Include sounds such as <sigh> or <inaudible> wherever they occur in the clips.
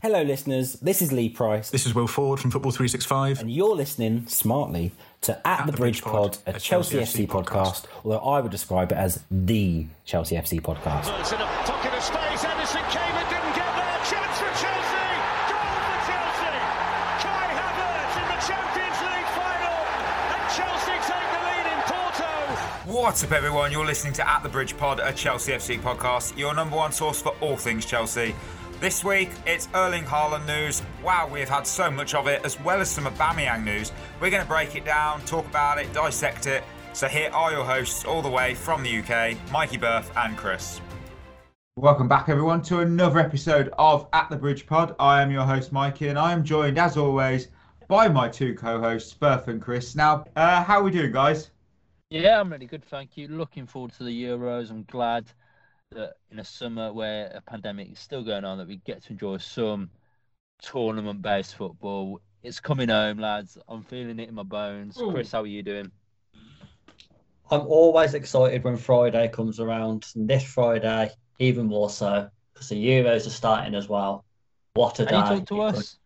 Hello, listeners. This is Lee Price, This is Will Ford from Football 365. and you're listening smartly to At, the, Bridge Pod, a Chelsea, FC podcast, although I would describe it as the Chelsea FC podcast. It's in a pocket of space. Ederson came and didn't get there. Chance for Chelsea. Goal for Chelsea. Kai Havertz in the Champions League final. And Chelsea take the lead in Porto. What's up, everyone? You're listening to At the Bridge Pod, a Chelsea FC podcast, your number one source for all things Chelsea. This week, it's Erling Haaland news. Wow, we've had so much of it, as well as some Aubameyang news. We're going to break it down, talk about it, dissect it. So here are your hosts, all the way from the UK, Mikey Berth and Chris. Welcome back, everyone, to another episode of At the Bridge Pod. I am your host, Mikey, and I am joined, as always, by my two co-hosts, Berth and Chris. Now, uh, how are we doing, guys? Yeah, I'm really good, thank you. Looking forward to the Euros. I'm glad that in a summer where a pandemic is still going on, that we get to enjoy some tournament-based football. It's coming home, lads. I'm feeling it in my bones. Chris, how are you doing? I'm always excited when Friday comes around, and this Friday even more so because the Euros are starting as well. What a Can you day! talk to us?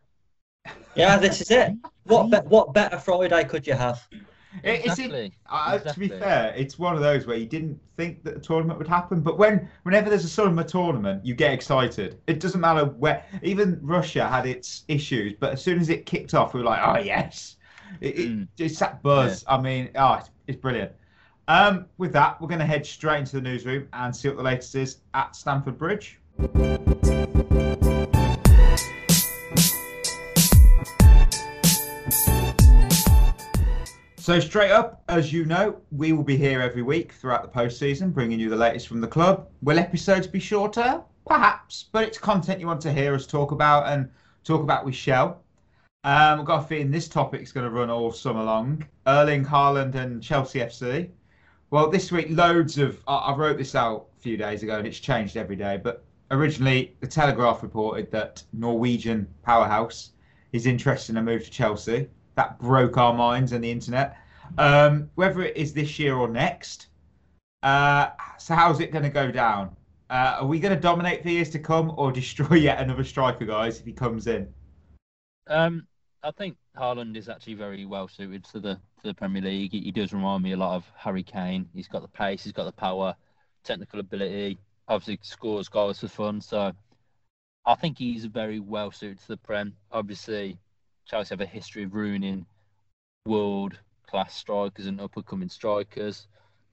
Yeah, this is it. What be- what better Friday could you have? <laughs> It- it's in- Exactly. uh, To be fair, it's one of those where you didn't think that a tournament would happen, but when whenever there's a summer tournament, you get excited. It doesn't matter where. Even Russia had its issues, but as soon as it kicked off, we were like, "Oh yes!" It, it, Mm. it's that buzz. I mean, oh, it's, it's brilliant. Um, with that, we're going to head straight into the newsroom and see what the latest is at Stamford Bridge. So straight up, as you know, we will be here every week throughout the postseason, bringing you the latest from the club. Will episodes be shorter? Perhaps, but it's content you want to hear us talk about and talk about with Shell. Um, I've got a feeling this topic's going to run all summer long. Erling Haaland and Chelsea FC. Well, this week, loads of. I, I wrote this out a few days ago and it's changed every day, but originally, the Telegraph reported that Norwegian powerhouse is interested in a move to Chelsea. That broke our minds and the internet. Um, whether it is this year or next. Uh, so, how's it going to go down? Uh, are we going to dominate for years to come or <laughs> destroy yet another striker, guys, if he comes in? Um, I think Haaland is actually very well suited to the to the Premier League. He, he does remind me a lot of Harry Kane. He's got the pace, he's got the power, technical ability. Obviously, scores goals for fun. So, I think he's very well suited to the Prem. Obviously, Chelsea have a history of ruining world class strikers and up and coming strikers.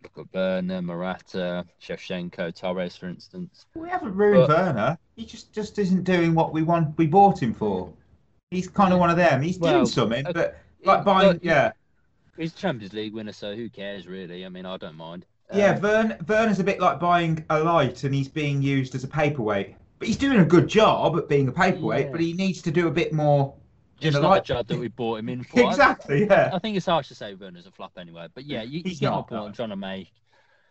Look at Werner, Morata, Shevchenko, Torres, for instance. We haven't ruined But- Werner. He just, just isn't doing what we want. We bought him for. He's kind of one of them. He's doing something, uh, but like buying, look, yeah, He's Champions League winner, so who cares really? I mean, I don't mind. yeah. Um, Vern, Werner's a bit like buying a light, and he's being used as a paperweight. But he's doing a good job at being a paperweight. Yeah. But he needs to do a bit more. Just know, not like- the job that we bought him in <laughs> for. I- Exactly. Yeah. I think it's harsh to say Werner's a flop anyway, but yeah, you, you He's get my point no. I'm trying to make.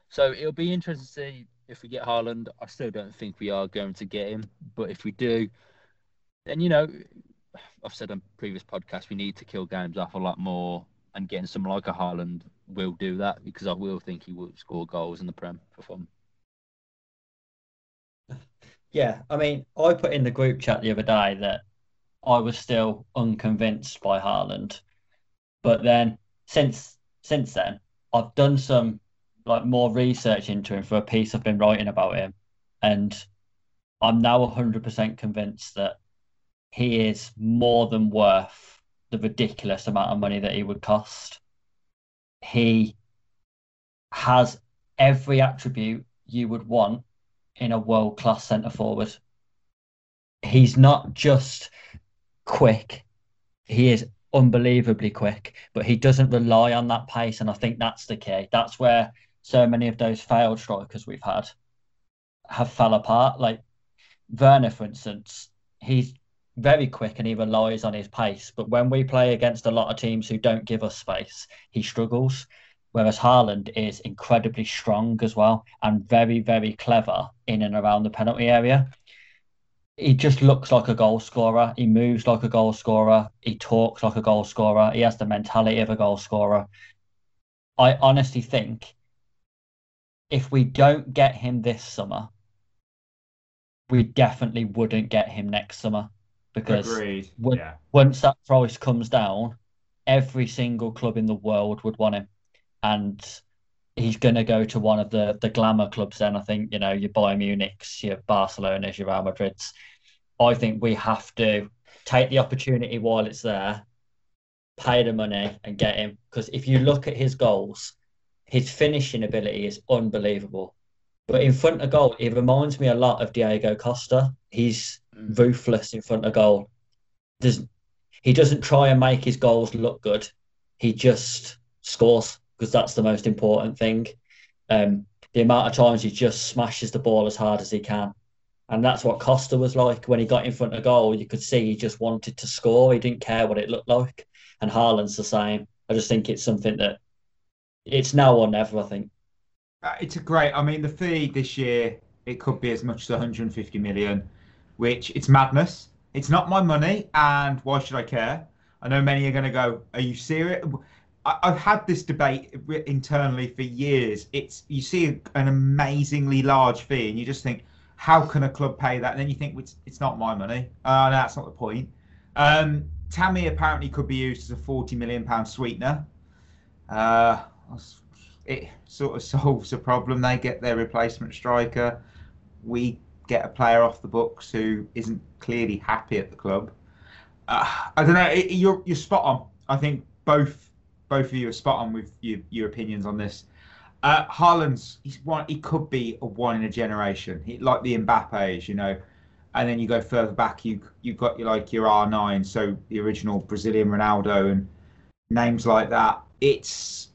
So it'll be interesting to see if we get Haaland. I still don't think we are going to get him, but if we do, then you know, I've said on previous podcasts we need to kill games off a lot more, and getting someone like a Haaland will do that because I will think he will score goals in the Prem for fun. <laughs> Yeah, I mean, I put in the group chat the other day that I was still unconvinced by Haaland, but then since since then I've done some like more research into him for a piece I've been writing about him, and I'm now 100% convinced that he is more than worth the ridiculous amount of money that he would cost. He has every attribute you would want in a world class centre forward. He's not just quick, he is unbelievably quick, but he doesn't rely on that pace. And I think that's the key. That's where so many of those failed strikers we've had have fell apart. Like Werner, for instance, he's very quick and he relies on his pace. But when we play against a lot of teams who don't give us space, he struggles. Whereas Haaland is incredibly strong as well and very, very clever in and around the penalty area. He just looks like a goal scorer. He moves like a goal scorer. He talks like a goal scorer. He has the mentality of a goal scorer. I honestly think if we don't get him this summer, we definitely wouldn't get him next summer because Agreed. when- yeah. once that price comes down, every single club in the world would want him, and he's going to go to one of the the glamour clubs. Then I think you know your Bayern Munich's, your Barcelona's, your Real Madrid's. I think we have to take the opportunity while it's there, pay the money, and get him. Because if you look at his goals, his finishing ability is unbelievable. But in front of goal, it reminds me a lot of Diego Costa. He's mm. ruthless in front of goal. There's he doesn't try and make his goals look good. He just scores because that's the most important thing. Um, the amount of times he just smashes the ball as hard as he can. And that's what Costa was like when he got in front of goal. You could see he just wanted to score. He didn't care what it looked like. And Haaland's the same. I just think it's something that it's now or never, I think. Uh, It's a great. I mean, the fee this year it could be as much as 150 million, which it's madness. It's not my money, and why should I care? I know many are going to go. Are you serious? I, I've had this debate internally for years. It's you see an amazingly large fee, and you just think, how can a club pay that? And then you think, it's, it's not my money. Uh, no, that's not the point. Um, Tammy apparently could be used as a 40 million pound sweetener. Uh, it sort of <laughs> solves a problem. They get their replacement striker. We get a player off the books who isn't clearly happy at the club. Uh, I don't know. It, you're you're spot on. I think both both of you are spot on with your, your opinions on this. Uh, Haaland's he's one. He could be a one in a generation. He, like the Mbappe's, you know. And then you go further back, you you've got your like your R9, so the original Brazilian Ronaldo and names like that. It's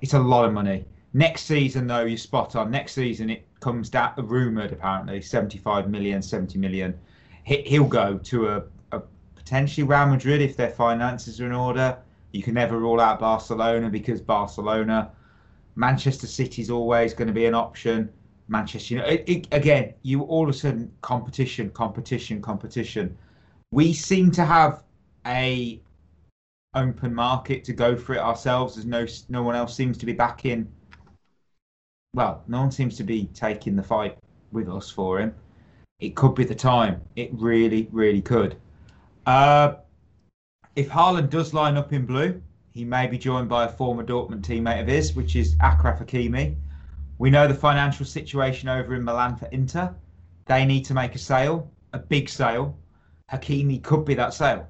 it's a lot of money. Next season, though, you're spot on. Next season, it comes down, rumoured apparently, 75 million, 70 million. He, he'll go to a, a potentially Real Madrid if their finances are in order. You can never rule out Barcelona because Barcelona, Manchester City is always going to be an option. Manchester, you know, it, it, again, you all of a sudden competition, competition, competition. We seem to have a open market to go for it ourselves as no no one else seems to be backing well no one seems to be taking the fight with us for him it could be the time it really really could uh if Haaland does line up in blue he may be joined by a former Dortmund teammate of his which is Achraf Hakimi we know the financial situation over in Milan for Inter they need to make a sale a big sale Hakimi could be that sale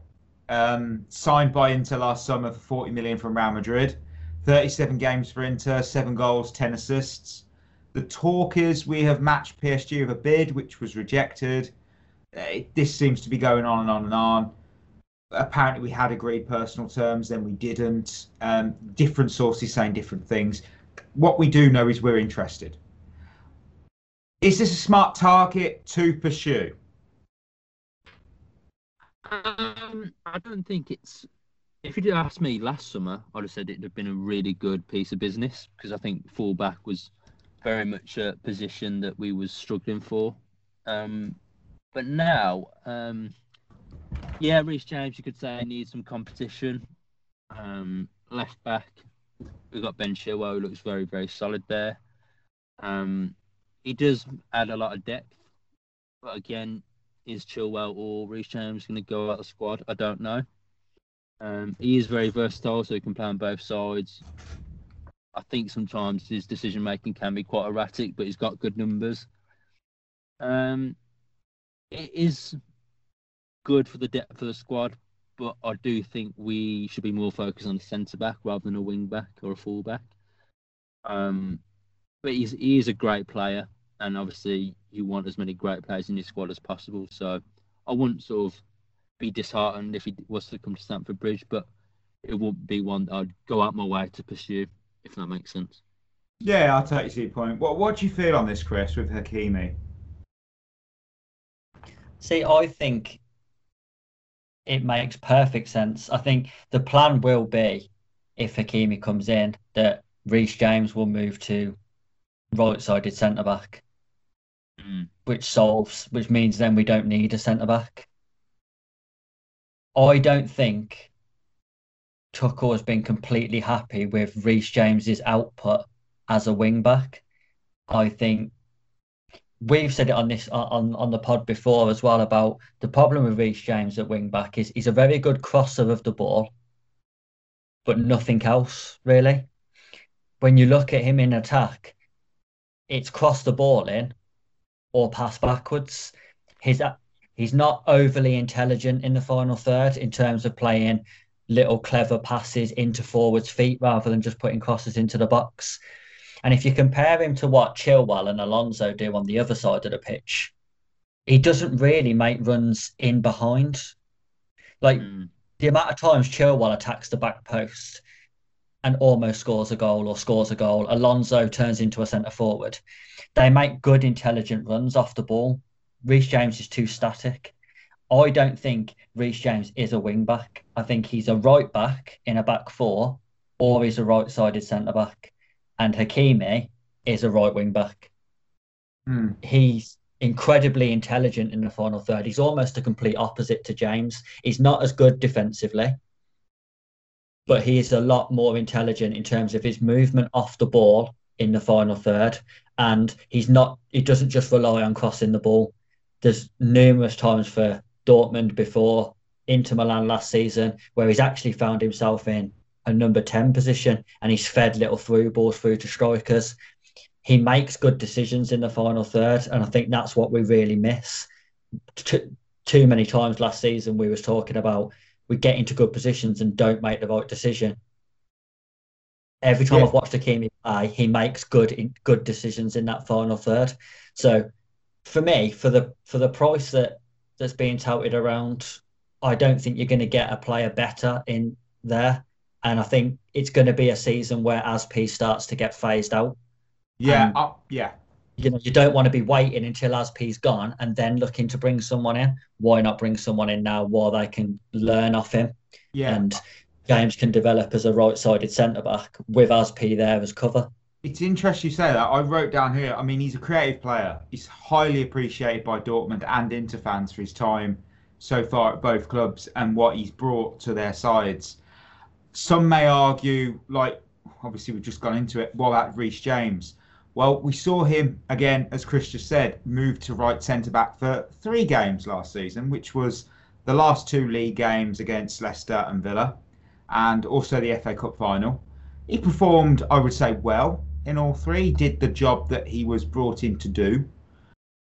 um, signed by Inter last summer for 40 million from Real Madrid. 37 games for Inter, seven goals, 10 assists. The talk is we have matched PSG with a bid, which was rejected. Uh, this seems to be going on and on and on. Apparently, we had agreed personal terms, then we didn't. Um, different sources saying different things. What we do know is we're interested. Is this a smart target to pursue? Um, I don't think it's. If you'd asked me last summer, I'd have said it'd have been a really good piece of business because I think fullback was very much a position that we was struggling for. Um, but now, um, yeah, Reece James, you could say needs some competition. Um, left back, we've got Ben Chilwell, who looks very, very solid there. Um, he does add a lot of depth, but again, is Chilwell or Reece James going to go out of the squad? I don't know. Um, he is very versatile, so he can play on both sides. I think sometimes his decision making can be quite erratic, but he's got good numbers. Um, it is good for the depth of the squad, but I do think we should be more focused on a centre back rather than a wing back or a full back. Um, but he's he is a great player, and obviously you want as many great players in your squad as possible. So I wouldn't sort of be disheartened if he was to come to Stamford Bridge, but it wouldn't be one that I'd go out my way to pursue, if that makes sense. Yeah, I'll take you to your point. What What do you feel on this, Chris, with Hakimi? See, I think it makes perfect sense. I think the plan will be, if Hakimi comes in, that Reece James will move to right-sided centre back, Mm. which solves, which means then we don't need a centre back. I don't think Tuchel has been completely happy with Reece James's output as a wing back. I think we've said it on this on on the pod before as well about the problem with Reece James at wing back is he's a very good crosser of the ball, but nothing else really. When you look at him in attack, it's cross the ball in or pass backwards. His he's not overly intelligent in the final third in terms of playing little clever passes into forwards' feet rather than just putting crosses into the box. And if you compare him to what Chilwell and Alonso do on the other side of the pitch, he doesn't really make runs in behind. Like mm. the amount of times Chilwell attacks the back post and almost scores a goal or scores a goal, Alonso turns into a centre forward. They make good, intelligent runs off the ball. Reece James is too static. I don't think Reece James is a wing back. I think he's a right back in a back four, or he's a right sided centre back. And Hakimi is a right wing back. Mm. He's incredibly intelligent in the final third. He's almost a complete opposite to James. He's not as good defensively, but he is a lot more intelligent in terms of his movement off the ball in the final third. And he's not, he doesn't just rely on crossing the ball. There's numerous times for Dortmund before, Inter Milan last season, where he's actually found himself in a number 10 position and he's fed little through balls through to strikers. He makes good decisions in the final third, and I think that's what we really miss. Too, too many times last season, we was talking about we get into good positions and don't make the right decision. Every time yeah. I've watched Hakimi play, he makes good good decisions in that final third. So, for me, for the for the price that that's being touted around. I don't think you're going to get a player better in there. And I think it's going to be a season where Asp starts to get phased out. Yeah, uh, yeah. You know, you don't want to be waiting until Asp's gone and then looking to bring someone in. Why not bring someone in now while they can learn off him? Yeah. And James can develop as a right-sided centre back with Asp there as cover. It's interesting you say that. I wrote down here. I mean, he's a creative player. He's highly appreciated by Dortmund and Inter fans for his time so far at both clubs and what he's brought to their sides. Some may argue, like obviously we've just gone into it. What about Reece James? Well, we saw him again, as Chris just said, move to right centre back for three games last season, which was the last two league games against Leicester and Villa, and also the FA Cup final. He performed, I would say, well in all three, did the job that he was brought in to do.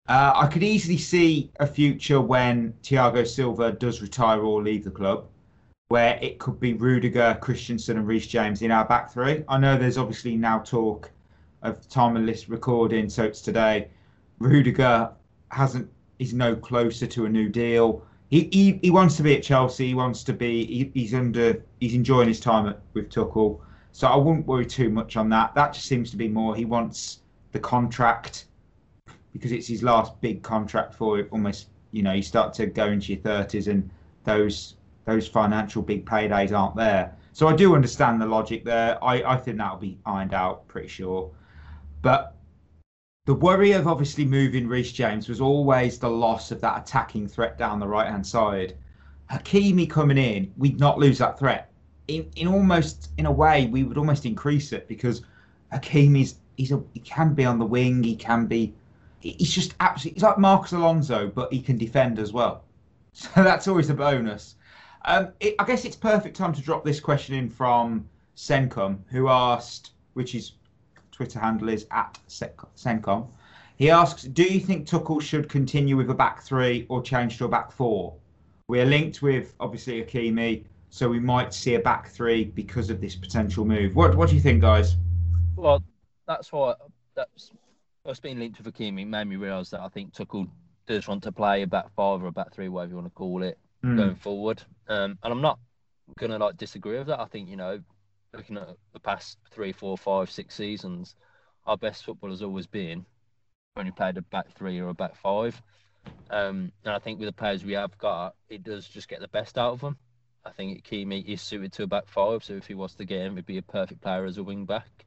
Uh, I could easily see a future when Thiago Silva does retire or leave the club, where it could be Rudiger, Christensen, and Reece James in our back three. I know there's obviously now talk of time of this recording, so it's today. Rudiger hasn't is no closer to a new deal. He, he, he wants to be at Chelsea. He wants to be. He, he's under. He's enjoying his time at, with Tuchel. So I wouldn't worry too much on that. That just seems to be more he wants the contract because it's his last big contract for it. Almost, you know, you start to go into your thirties and those those financial big paydays aren't there. So I do understand the logic there. I, I think that'll be ironed out pretty sure. But the worry of obviously moving Reece James was always the loss of that attacking threat down the right hand side. Hakimi coming in, we'd not lose that threat in, in almost in a way we would almost increase it because Hakimi's he's a he can be on the wing, he can be he's just absolutely he's like Marcos Alonso, but he can defend as well. <laughs> So that's always a bonus. Um, it, I guess it's perfect time to drop this question in from Sencom, who asked, which his Twitter handle is at Sencom. He asks, "Do you think Tuchel should continue with a back three or change to a back four? We're linked with obviously Hakimi, so we might see a back three because of this potential move. What What do you think, guys? Well, that's what that's us being linked to Hakimi made me realise that I think Tuchel does want to play a back five or a back three, whatever you want to call it, mm. going forward. Um, and I'm not gonna like disagree with that. I think you know, looking at the past three, four, five, six seasons, our best football has always been when you played a back three or a back five. Um, and I think with the players we have got, it does just get the best out of them. I think Kimi is suited to a back five, so if he was get him, he'd be a perfect player as a wing back.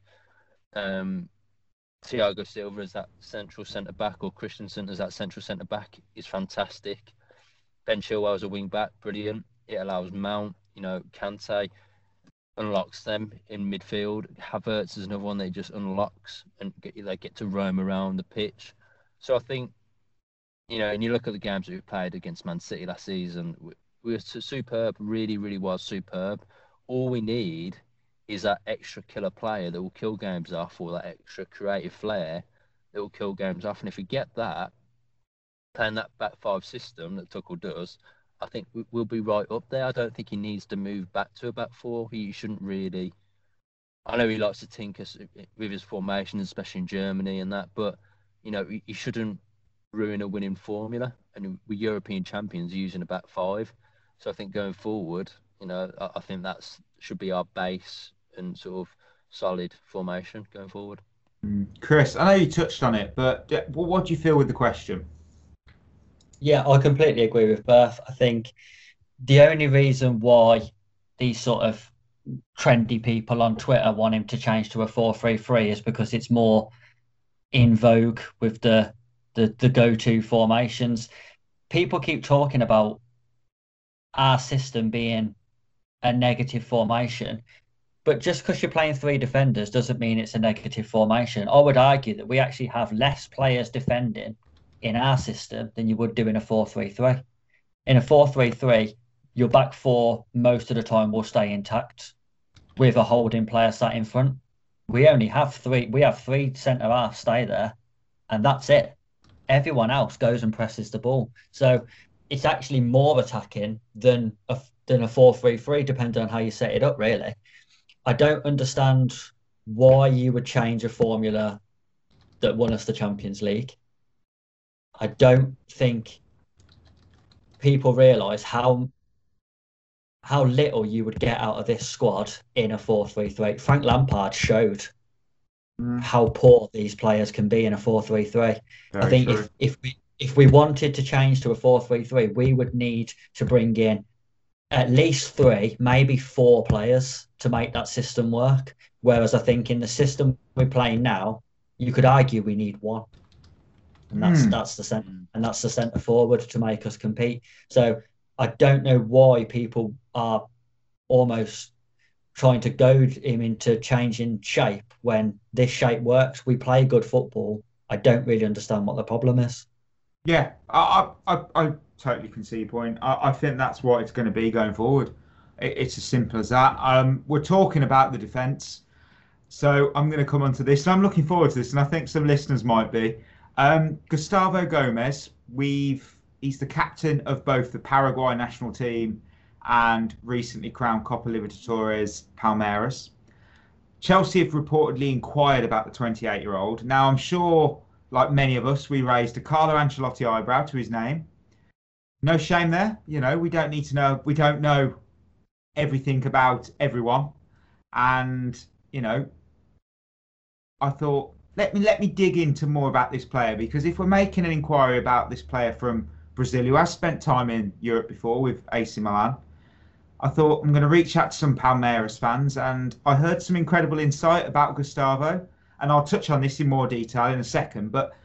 Um, Thiago Silva as that central centre back, or Christensen as that central centre back, is fantastic. Ben Chilwell as a wing back, brilliant. It allows Mount, you know, Kante unlocks them in midfield. Havertz is another one that just unlocks and get, they get to roam around the pitch. So I think, you know, and you look at the games that we played against Man City last season, we, we were superb, really, really was superb. All we need is that extra killer player that will kill games off, or that extra creative flair that will kill games off. And if we get that, playing that back five system that Tuchel does, I think we'll be right up there. I don't think he needs to move back to a back four. He shouldn't really. I know he likes to tinker with his formation, especially in Germany and that, but you know he shouldn't ruin a winning formula. And we're European champions using a back five, so I think going forward, you know, I think that's should be our base and sort of solid formation going forward. Mm. Chris, I know you touched on it, but what do you feel with the question? Yeah, I completely agree with Berth. I think the only reason why these sort of trendy people on Twitter want him to change to a 4-3-3 is because it's more in vogue with the the, the go-to formations. People keep talking about our system being a negative formation, but just because you're playing three defenders doesn't mean it's a negative formation. I would argue that we actually have less players defending in our system than you would do in a 4-3-3. In a 4-3-3, your back four most of the time will stay intact with a holding player sat in front. We only have three. We have three centre half stay there, and that's it. Everyone else goes and presses the ball. So it's actually more attacking than a than a four three three, depending on how you set it up. Really, I don't understand why you would change a formula that won us the Champions League. I don't think people realise how how little you would get out of this squad in a 4-3-3. Frank Lampard showed mm. how poor these players can be in a 4-3-3. I think if, if we if we wanted to change to a 4-3-3, we would need to bring in at least three, maybe four players to make that system work. Whereas I think in the system we're playing now, you could argue we need one and that's mm. that's the center and that's the centre forward to make us compete. So I don't know why people are almost trying to goad him into changing shape when this shape works. We play good football. I don't really understand what the problem is. Yeah, I I, I totally can see your point. I, I think that's what it's going to be going forward. It, it's as simple as that. Um, we're talking about the defence. So I'm going to come on to this, and I'm looking forward to this, and I think some listeners might be. Um, Gustavo Gomez, we've he's the captain of both the Paraguay national team and recently crowned Copa Libertadores Palmeiras. Chelsea have reportedly inquired about the 28 year old. Now, I'm sure, like many of us, we raised a Carlo Ancelotti eyebrow to his name. No shame there. You know, we don't need to know, we don't know everything about everyone. And, you know, I thought let me let me dig into more about this player because if we're making an inquiry about this player from Brazil who has spent time in Europe before with AC Milan, I thought I'm going to reach out to some Palmeiras fans and I heard some incredible insight about Gustavo and I'll touch on this in more detail in a second. But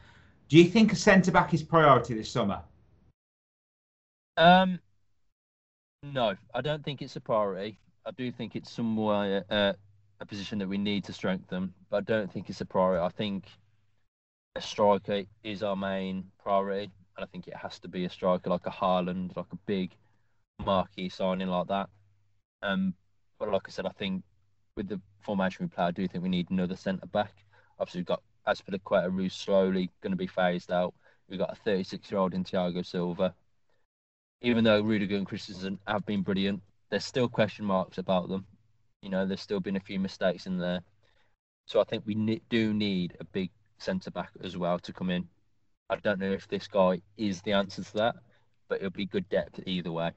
do you think a centre back is priority this summer? Um, no, I don't think it's a priority. I do think it's somewhere uh, a position that we need to strengthen, but I don't think it's a priority. I think a striker is our main priority, and I think it has to be a striker like a Haaland, like a big marquee signing like that. Um, but like I said, I think with the formation we play, I do think we need another centre back. Obviously, we've got Azpilicueta, who's slowly going to be phased out. We've got a 36 year old in Thiago Silva. Even though Rudiger and Christensen have been brilliant, there's still question marks about them. You know, there's still been a few mistakes in there. So I think we do need a big centre back as well to come in. I don't know if this guy is the answer to that, but it'll be good depth either way.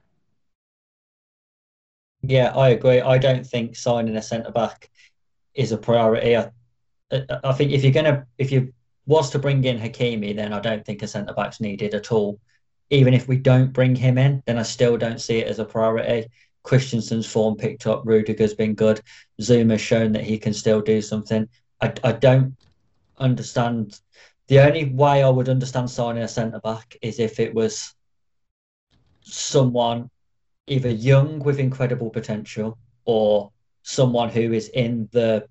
Yeah, I agree. I don't think signing a centre back is a priority. I, I think if you're gonna, if you was to bring in Hakimi, then I don't think a centre back's needed at all. Even if we don't bring him in, then I still don't see it as a priority. Christensen's form picked up. Rudiger's been good. Zouma's shown that he can still do something. I, I don't understand. The only way I would understand signing a centre back is if it was someone either young with incredible potential or someone who is in the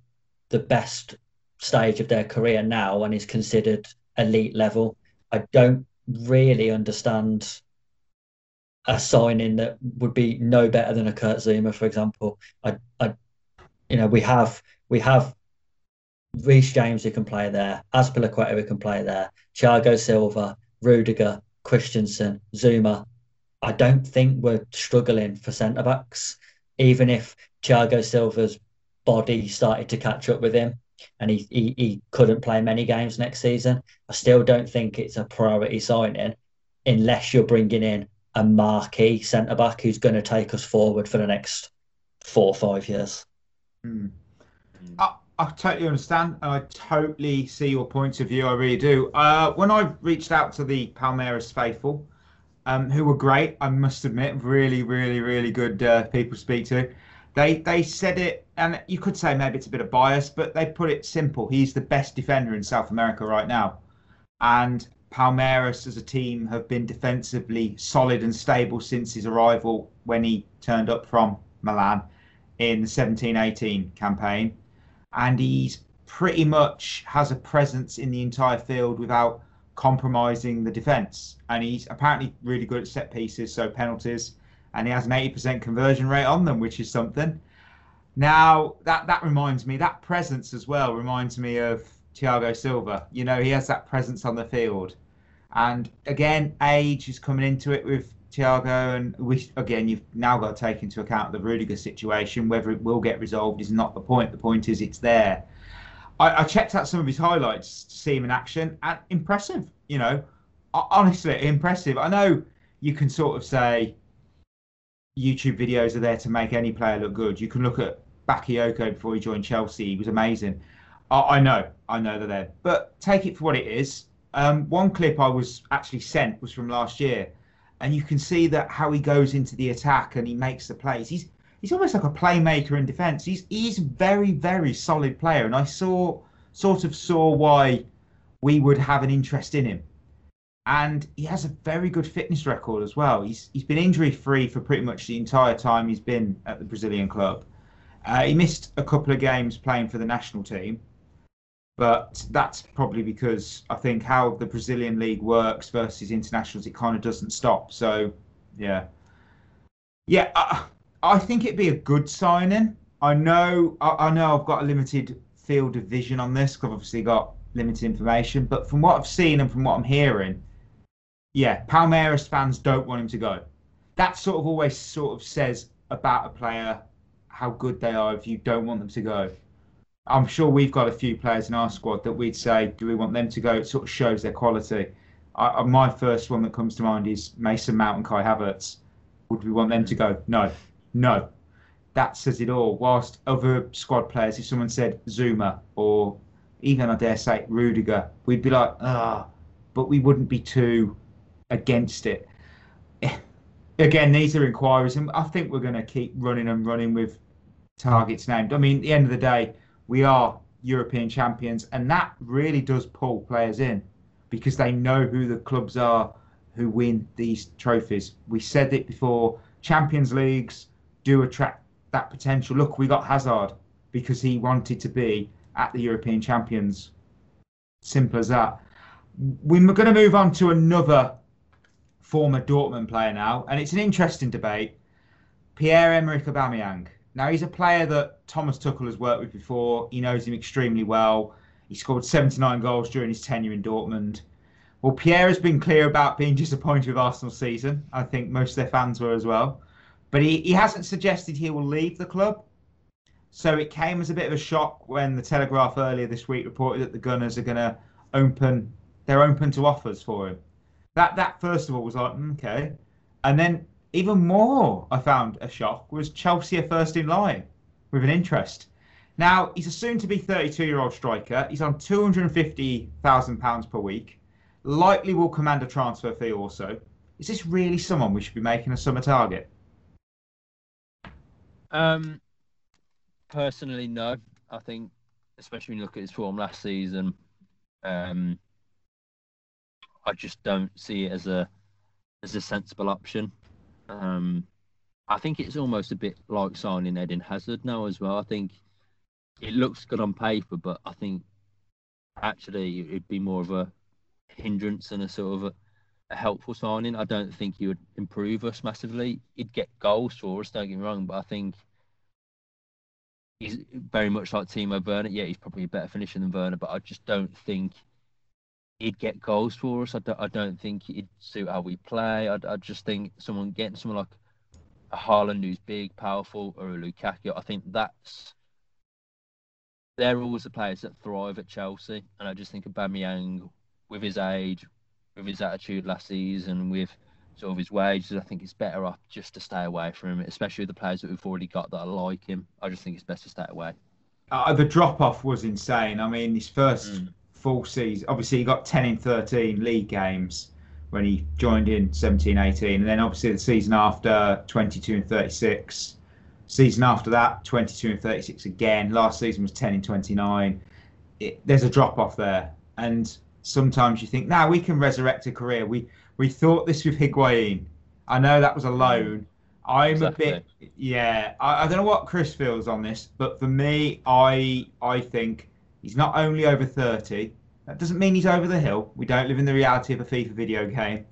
the best stage of their career now and is considered elite level. I don't really understand a signing that would be no better than a Kurt Zouma, for example. I, I, you know, we have we have Reece James who can play there, Azpilicueta who can play there, Thiago Silva, Rudiger, Christensen, Zouma. I don't think we're struggling for centre backs, even if Thiago Silva's body started to catch up with him and he, he, he couldn't play many games next season. I still don't think it's a priority signing unless you're bringing in a marquee centre back who's going to take us forward for the next four or five years. Mm. I, I, totally understand. I totally see your point of view. I really do. Uh, when I reached out to the Palmeiras faithful, um, who were great, I must admit, really, really, really good uh, people to speak to. They they said it, and you could say maybe it's a bit of bias, but they put it simple. He's the best defender in South America right now, and Palmeiras as a team have been defensively solid and stable since his arrival when he turned up from Milan in the 17-18 campaign, and he's pretty much has a presence in the entire field without compromising the defence. And he's apparently really good at set pieces, so penalties and he has an 80% conversion rate on them, which is something. Now that that reminds me, that presence as well reminds me of Thiago Silva. You know, he has that presence on the field, and again, age is coming into it with Thiago, and we again you've now got to take into account the Rudiger situation. Whether it will get resolved is not the point. The point is it's there. I, I checked out some of his highlights to see him in action, and impressive. You know, honestly impressive. I know you can sort of say YouTube videos are there to make any player look good. You can look at Bakayoko before he joined Chelsea. He was amazing. I, I know, I know they're there, but take it for what it is. Um, one clip I was actually sent was from last year, and you can see that how he goes into the attack and he makes the plays. He's he's almost like a playmaker in defence. He's he's very very solid player, and I saw sort of saw why we would have an interest in him and he has a very good fitness record as well. He's he's been injury free for pretty much the entire time he's been at the Brazilian club. Uh, he missed a couple of games playing for the national team, but that's probably because I think how the Brazilian league works versus internationals, it kind of doesn't stop. So, yeah, yeah, I, I think it'd be a good signing. I know I, I know I've got a limited field of vision on this because obviously got limited information, but from what I've seen and from what I'm hearing yeah, Palmeiras fans don't want him to go. That sort of always sort of says about a player how good they are if you don't want them to go. I'm sure we've got a few players in our squad that we'd say, do we want them to go? It sort of shows their quality. I, my first one that comes to mind is Mason Mount and Kai Havertz. Would we want them to go? No, no. That says it all. Whilst other squad players, if someone said Zouma or even I dare say Rudiger, we'd be like, ah, but we wouldn't be too against it. <laughs> Again, these are inquiries, and I think we're going to keep running and running with targets named. I mean, at the end of the day, we are European champions, and that really does pull players in because they know who the clubs are who win these trophies. We said it before Champions Leagues do attract that potential. Look, we got Hazard because he wanted to be at the European champions. Simple as that. We're going to move on to another former Dortmund player now, and it's an interesting debate. Pierre Emerick Aubameyang. Now he's a player that Thomas Tuchel has worked with before. He knows him extremely well. He scored 79 goals during his tenure in Dortmund. Well, Pierre has been clear about being <laughs> disappointed with Arsenal's season. I think most of their fans were as well. But he, he hasn't suggested he will leave the club. So it came as a bit of a shock when the Telegraph earlier this week reported that the Gunners are going to open, they're open to offers for him that that first of all was like mm, okay, and then even more I found a shock was Chelsea are first in line with an interest. Now he's a soon-to-be 32-year-old striker. He's on 250,000 pounds per week. Likely will command a transfer fee also. Is this really someone we should be making a summer target? Um, personally, no. I think, especially when you look at his form last season, um, I just don't see it as a as a sensible option. Um, I think it's almost a bit like signing Eden Hazard now as well. I think it looks good on paper, but I think actually it'd be more of a hindrance and a sort of a, a helpful signing. I don't think he would improve us massively. He'd get goals for us, don't get me wrong, but I think he's very much like Timo Werner. Yeah, he's probably a better finisher than Werner, but I just don't think he'd get goals for us. I don't, I don't think he'd suit how we play. I, I just think someone getting someone like a Haaland who's big, powerful, or a Lukaku, I think that's they're always the players that thrive at Chelsea. And I just think Aubameyang, with his age, with his attitude last season, with sort of his wages, I think it's better off just to stay away from him, especially the players that we've already got that are like him. I just think it's best to stay away. Uh, the drop off was insane. I mean, his first Mm. Full season, obviously, he got 10 in 13 league games when he joined in 17 18. And then, obviously, the season after 22 and 36. Season after that, 22 and 36 again. Last season was 10 in 29. It, there's a drop off there. And sometimes you think, now we can resurrect a career. We we thought this with Higuain. I know that was a mm. loan. I'm Exactly. a bit, yeah. I, I don't know what Chris feels on this, but for me, I I think he's not only over 30. That doesn't mean he's over the hill. We don't live in the reality of a FIFA video game.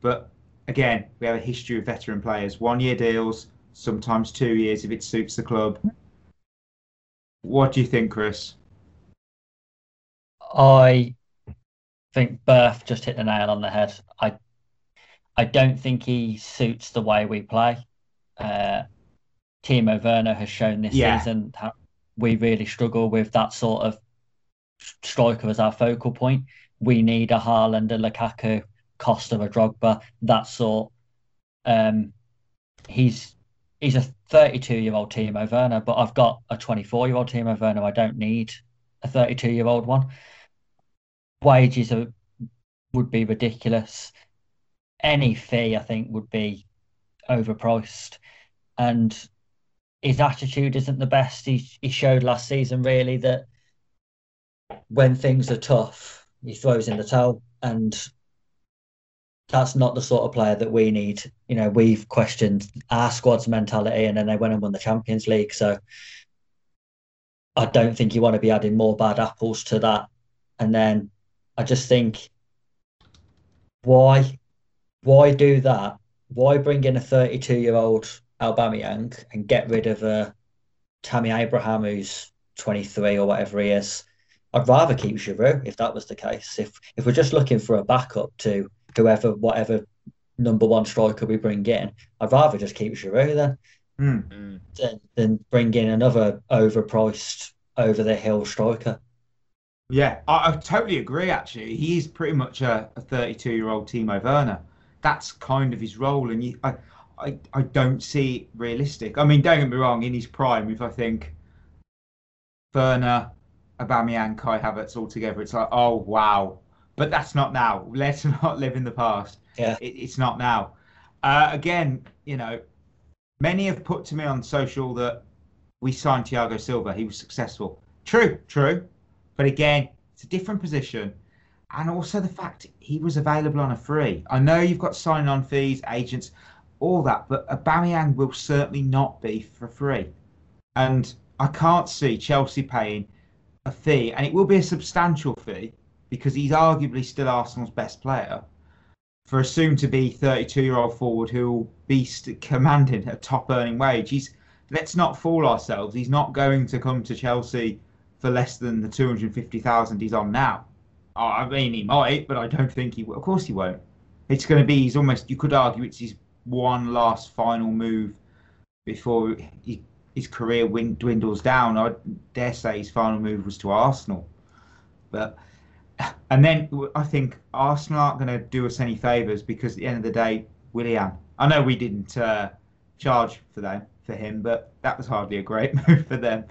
But again, we have a history of veteran players. One year deals, sometimes two years if it suits the club. What do you think, Chris? I think Berth just hit the nail on the head. I I don't think he suits the way we play. Uh, Timo Werner has shown this Yeah. season how we really struggle with that sort of striker as our focal point. We need a Haaland, a Lukaku, of a Drogba, that sort. Um, he's he's a 32 year old Timo Werner, but I've got a 24 year old Timo Werner. I don't need a 32 year old one. Wages are, would be ridiculous. Any fee, I think, would be overpriced. And his attitude isn't the best. He, he showed last season, really, that when things are tough, he throws in the towel. And that's not the sort of player that we need. You know, we've questioned our squad's mentality and then they went and won the Champions League. So I don't think you want to be adding more bad apples to that. And then I just think why why do that? Why bring in a 32 year old Aubameyang and get rid of a Tammy Abraham who's 23 or whatever he is? I'd rather keep Giroud if that was the case. If if we're just looking for a backup to whoever, whatever number one striker we bring in, I'd rather just keep Giroud then. Mm. than, than bring in another overpriced, over the hill striker. Yeah, I, I totally agree. Actually, he's pretty much a 32-year-old Timo Werner. That's kind of his role, and you, I, I, I don't see it realistic. I mean, don't get me wrong. In his prime, if I think Werner, Aubameyang, Kai Havertz all together, it's like, oh wow. But that's not now. <laughs> Let's not live in the past. Yeah. It, it's not now. Uh, again, you know, many have put to me on social that we signed Thiago Silva. He was successful. True, true. But again, it's a different position. And also the fact he was available on a free. I know you've got sign on fees, agents, all that, but Aubameyang will certainly not be for free. And I can't see Chelsea paying a fee, and it will be a substantial fee because he's arguably still Arsenal's best player for a soon to be 32 year old forward who will be commanding a top earning wage. He's let's not fool ourselves. He's not going to come to Chelsea for less than the 250,000 he's on now. I mean, he might, but I don't think he will. Of course, he won't. It's going to be, he's almost, you could argue it's his one last final move before he, his career win, dwindles down. I dare say his final move was to Arsenal. But, and then I think Arsenal aren't going to do us any favours because at the end of the day, Willian, I know we didn't uh, charge for them, for him, but that was hardly a great <laughs> move for them.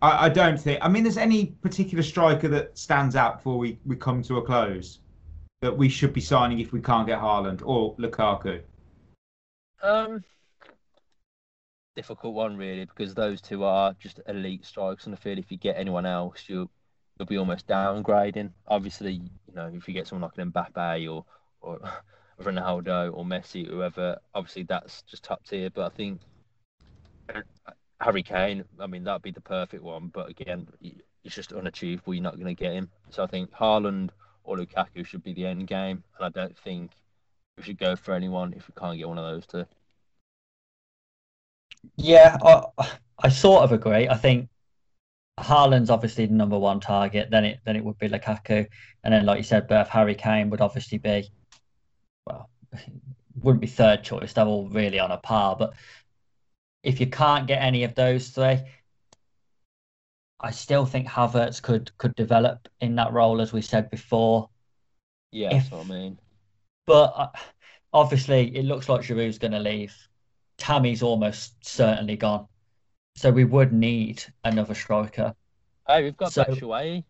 I, I don't think. I mean, there's any particular striker that stands out before we, we come to a close that we should be signing if we can't get Haaland or Lukaku. Um, difficult one really because those two are just elite strikers, and I feel if you get anyone else, you'll you'll be almost downgrading. Obviously, you know if you get someone like an Mbappe or or <laughs> Ronaldo or Messi, whoever, obviously that's just top tier. But I think Harry Kane, I mean that'd be the perfect one. But again, it's just unachievable. You're not going to get him. So I think Haaland or Lukaku should be the end game, and I don't think we should go for anyone if we can't get one of those two. Yeah, I, I sort of agree. I think Haaland's obviously the number one target. Then it then it would be Lukaku, and then like you said, Berth Harry Kane would obviously be well, wouldn't be third choice. They're all really on a par. But if you can't get any of those three, I still think Havertz could could develop in that role, as we said before. Yeah, If- that's what I mean. But uh, obviously, it looks like Giroud's going to leave. Tammy's almost certainly gone, so we would need another striker. Hey, we've got So- Batshuayi.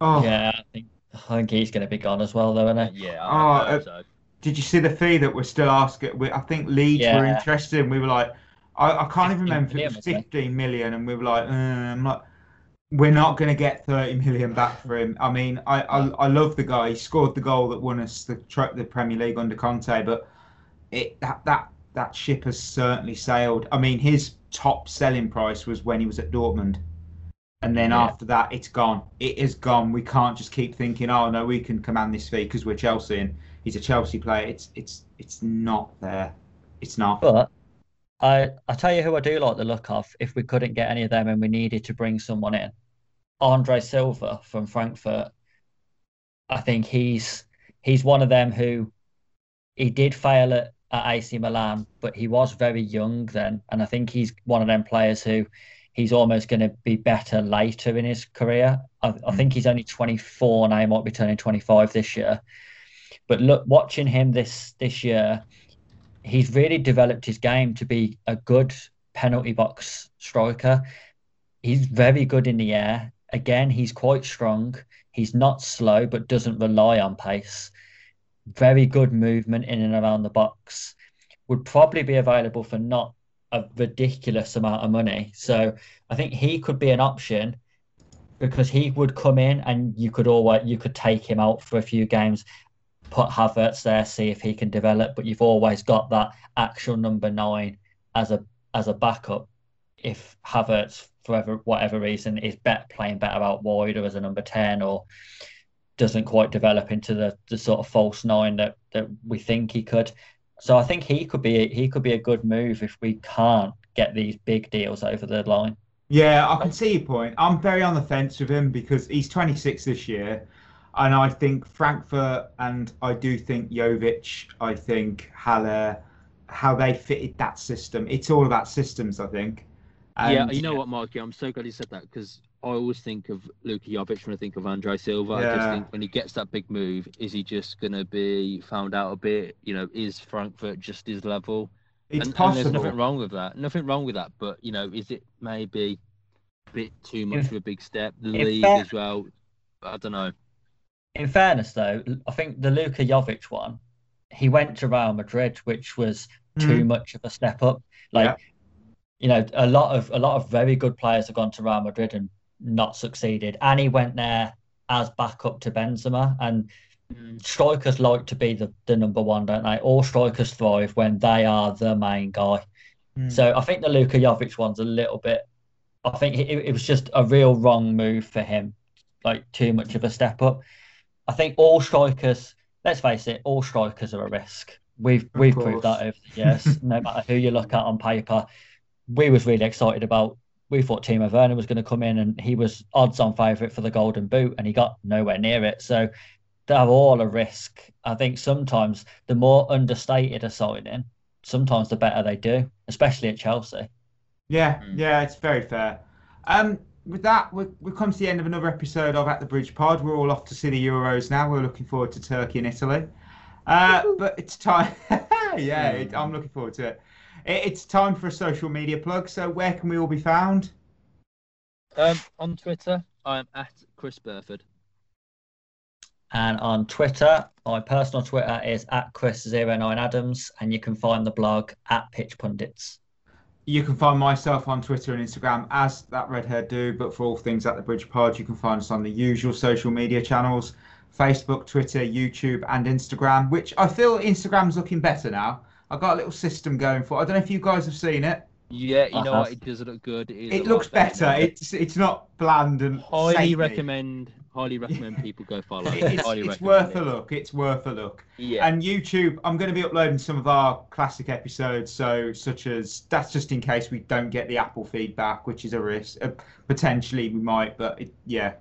Oh, Yeah, I think I think he's going to be gone as well, though, isn't he? Yeah, Oh, I hope uh, so. did you see the fee that we're still asking? We, I think Leeds were interested, and we were like, I, I can't even 15 remember if it was 15 million, and we were like, uh, I'm not. We're not going to get 30 million back for him. I mean, I, I I love the guy. He scored the goal that won us the the Premier League under Conte, but it that that that ship has certainly sailed. I mean, his top selling price was when he was at Dortmund. And then Yeah. after that, it's gone. It is gone. We can't just keep thinking, oh no, we can command this fee because we're Chelsea and he's a Chelsea player. It's it's it's not there. It's not. But I I tell you who I do like the look of. If we couldn't get any of them and we needed to bring someone in, Andre Silva from Frankfurt. I think he's he's one of them who he did fail at, at AC Milan, but he was very young then, and I think he's one of them players who he's almost going to be better later in his career. I, I hmm. think he's only 24 now, he might be turning 25 this year. But look, watching him this this year, he's really developed his game to be a good penalty box striker. He's very good in the air. Again, he's quite strong. He's not slow, but doesn't rely on pace. Very good movement in and around the box. Would probably be available for not a ridiculous amount of money. So I think he could be an option because he would come in and you could always you could take him out for a few games, put Havertz there, see if he can develop. But you've always got that actual number nine as a as a backup if Havertz, for whatever, reason, is bet, playing better out wide or as a number 10 or doesn't quite develop into the, the sort of false nine that, that we think he could. So I think he could be he could be a good move if we can't get these big deals over the line. Yeah, I can see your point. I'm very on the fence with him because he's 26 this year, and I think Frankfurt and I do think Jovic, I think Haller, how they fitted that system. It's all about systems, I think. yeah, you know what, Mikey? I'm so glad you said that because I always think of Luka Jovic when I think of Andre Silva. I just think when he gets that big move, is he just going to be found out a bit? You know, is Frankfurt just his level? It's and, and there's nothing wrong with that. Nothing wrong with that. But you know, is it maybe a bit too much of a big step? The league that- as well. I don't know. In fairness, though, I think the Luka Jovic one, he went to Real Madrid, which was too mm-hmm. much of a step up. Like, Yeah. you know, a lot of a lot of very good players have gone to Real Madrid and not succeeded. And he went there as backup to Benzema. And strikers like to be the, the number one, don't they? All strikers thrive when they are the main guy. Mm. So I think the Luka Jovic one's a little bit. I think it, it was just a real wrong move for him, like too much of a step up. I think all strikers, let's face it, all strikers are a risk. We've Of we've course. proved that over the years. no <laughs> matter who you look at on paper, we was really excited about. We thought Timo Werner was going to come in, and he was odds-on favourite for the Golden Boot, and he got nowhere near it. So they're all a risk. I think sometimes the more understated a signing, sometimes the better they do, especially at Chelsea. Yeah, Mm. yeah, it's very fair. Um, with that, we we've come to the end of another episode of At the Bridge Pod. We're all off to see the Euros now. We're looking forward to Turkey and Italy. Uh, but it's time. <laughs> yeah, it, I'm looking forward to it. It. It's time for a social media plug. So where can we all be found? Um, on Twitter, I'm at Chris Burford. And on Twitter, my personal Twitter is at Chris09Adams, and you can find the blog at Pitch Pundits. You can find myself on Twitter and Instagram as that red hair do. But for all things at the Bridge Pod, you can find us on the usual social media channels: Facebook, Twitter, YouTube, and Instagram. Which I feel Instagram's looking better now. I've got a little system going for. I don't know if you guys have seen it. Yeah, you I know have. what? It does look good. It, is a It looks better. now. It's it's not bland and highly samey. recommend highly recommend <laughs> people go follow. It's, highly it's worth it. a look. It's worth a look. Yeah. And YouTube, I'm going to be uploading some of our classic episodes, so such as that's just in case we don't get the Apple feedback, which is a risk. Uh, potentially we might, but it, yeah,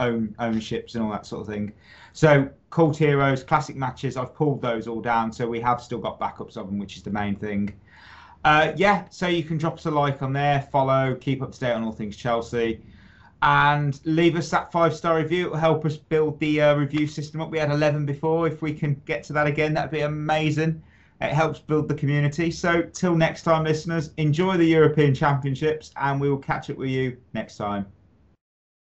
own ownerships and all that sort of thing. So cult heroes, classic matches, I've pulled those all down, so we have still got backups of them, which is the main thing. Uh, yeah, so you can drop us a like on there, follow, keep up to date on all things Chelsea, and leave us that five star review. It will help us build the uh, review system up. We had 11 before. If we can get to that again, that'd be amazing. It helps build the community. So, till next time, listeners, enjoy the European Championships, and we will catch up with you next time.